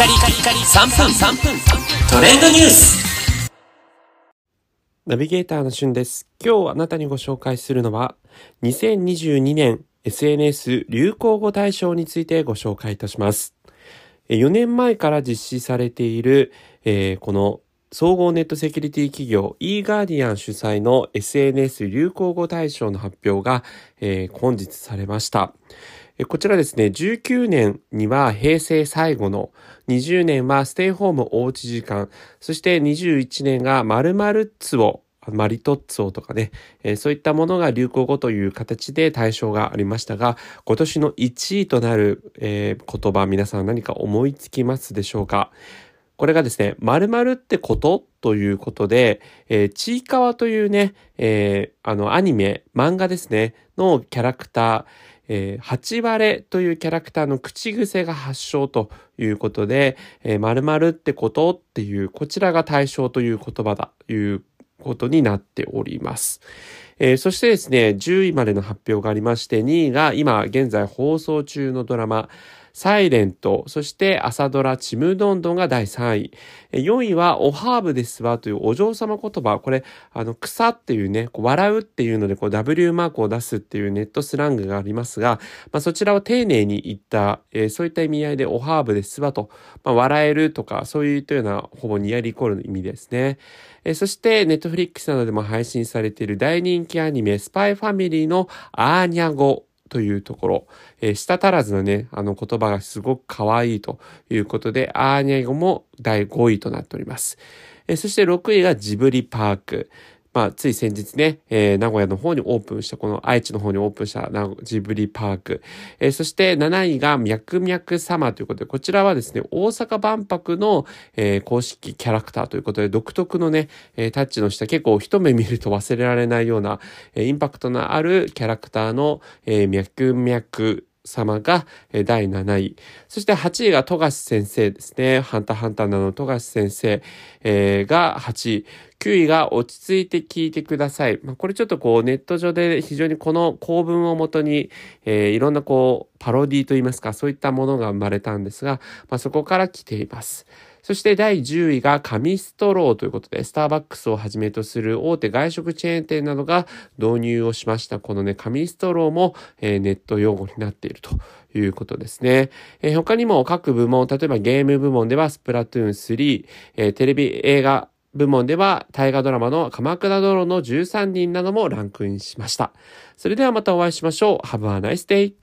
カリカリカリ3分3分トレンドニュースナビゲーターのしゅんです。今日あなたにご紹介するのは、2022年 SNS 流行語大賞についてご紹介いたします。4年前から実施されている、えーこの総合ネットセキュリティ企業 eGuardian 主催の SNS 流行語大賞の発表が、えー本日されました。こちらですね、19年には平成最後の、20年はステイホームおうち時間、そして21年が〇〇ツオ、マリトッツォとかね、えーそういったものが流行語という形で対象がありましたが、今年の1位となる、えー言葉、皆さん何か思いつきますでしょうか？これがですね、〇〇ってことということで、えーちいかわというね、えーあの、アニメ、漫画ですね、のキャラクター、えー、八割れというキャラクターの口癖が発祥ということで、えー、〇〇ってことっていう、こちらが対象という言葉だということになっております。えーそしてですね、10位までの発表がありまして、2位が今現在放送中のドラマ、サイレント、そして朝ドラちむどんどんが第3位。4位はおハーブですわというお嬢様言葉。これ、あの、草っていうね、こう笑うっていうので、こう W マークを出すっていうネットスラングがありますが、まあそちらを丁寧に言った、えーそういった意味合いでおハーブですわと、まあ笑えるとか、そういうというようなほぼニアリコールの意味ですね。えーそして、ネットフリックスなどでも配信されている大人気アニメ、スパイファミリーのアーニャ語というところ、えー舌足らずのね、あの言葉がすごく可愛いということで、アーニャ語も第5位となっております。えーそして6位がジブリパーク。まあ、つい先日ね、えー名古屋の方にオープンした、この愛知の方にオープンしたジブリパーク。えーそして7位がミャクミャク様ということで、こちらはですね、大阪万博の、えー公式キャラクターということで、独特のね、えタッチのした結構一目見ると忘れられないような、えインパクトのあるキャラクターの、えー、ミャクミャク様が第7位。そして8位が富樫先生ですね。ハンターハンターなの富樫先生、が8位。9位が落ち着いて聞いてください。まあ、これちょっとこうネット上で非常にこの構文をもとに、えーいろんなこうパロディといいますか、そういったものが生まれたんですが、まあ、そこから来ています。そして第10位が紙ストローということで、スターバックスをはじめとする大手外食チェーン店などが導入をしました。このね、紙ストローも、えーネット用語になっているということですね。えー他にも各部門、例えばゲーム部門ではスプラトゥーン3、えーテレビ映画部門では大河ドラマの鎌倉殿の13人などもランクインしました。それではまたお会いしましょう。Have a nice day!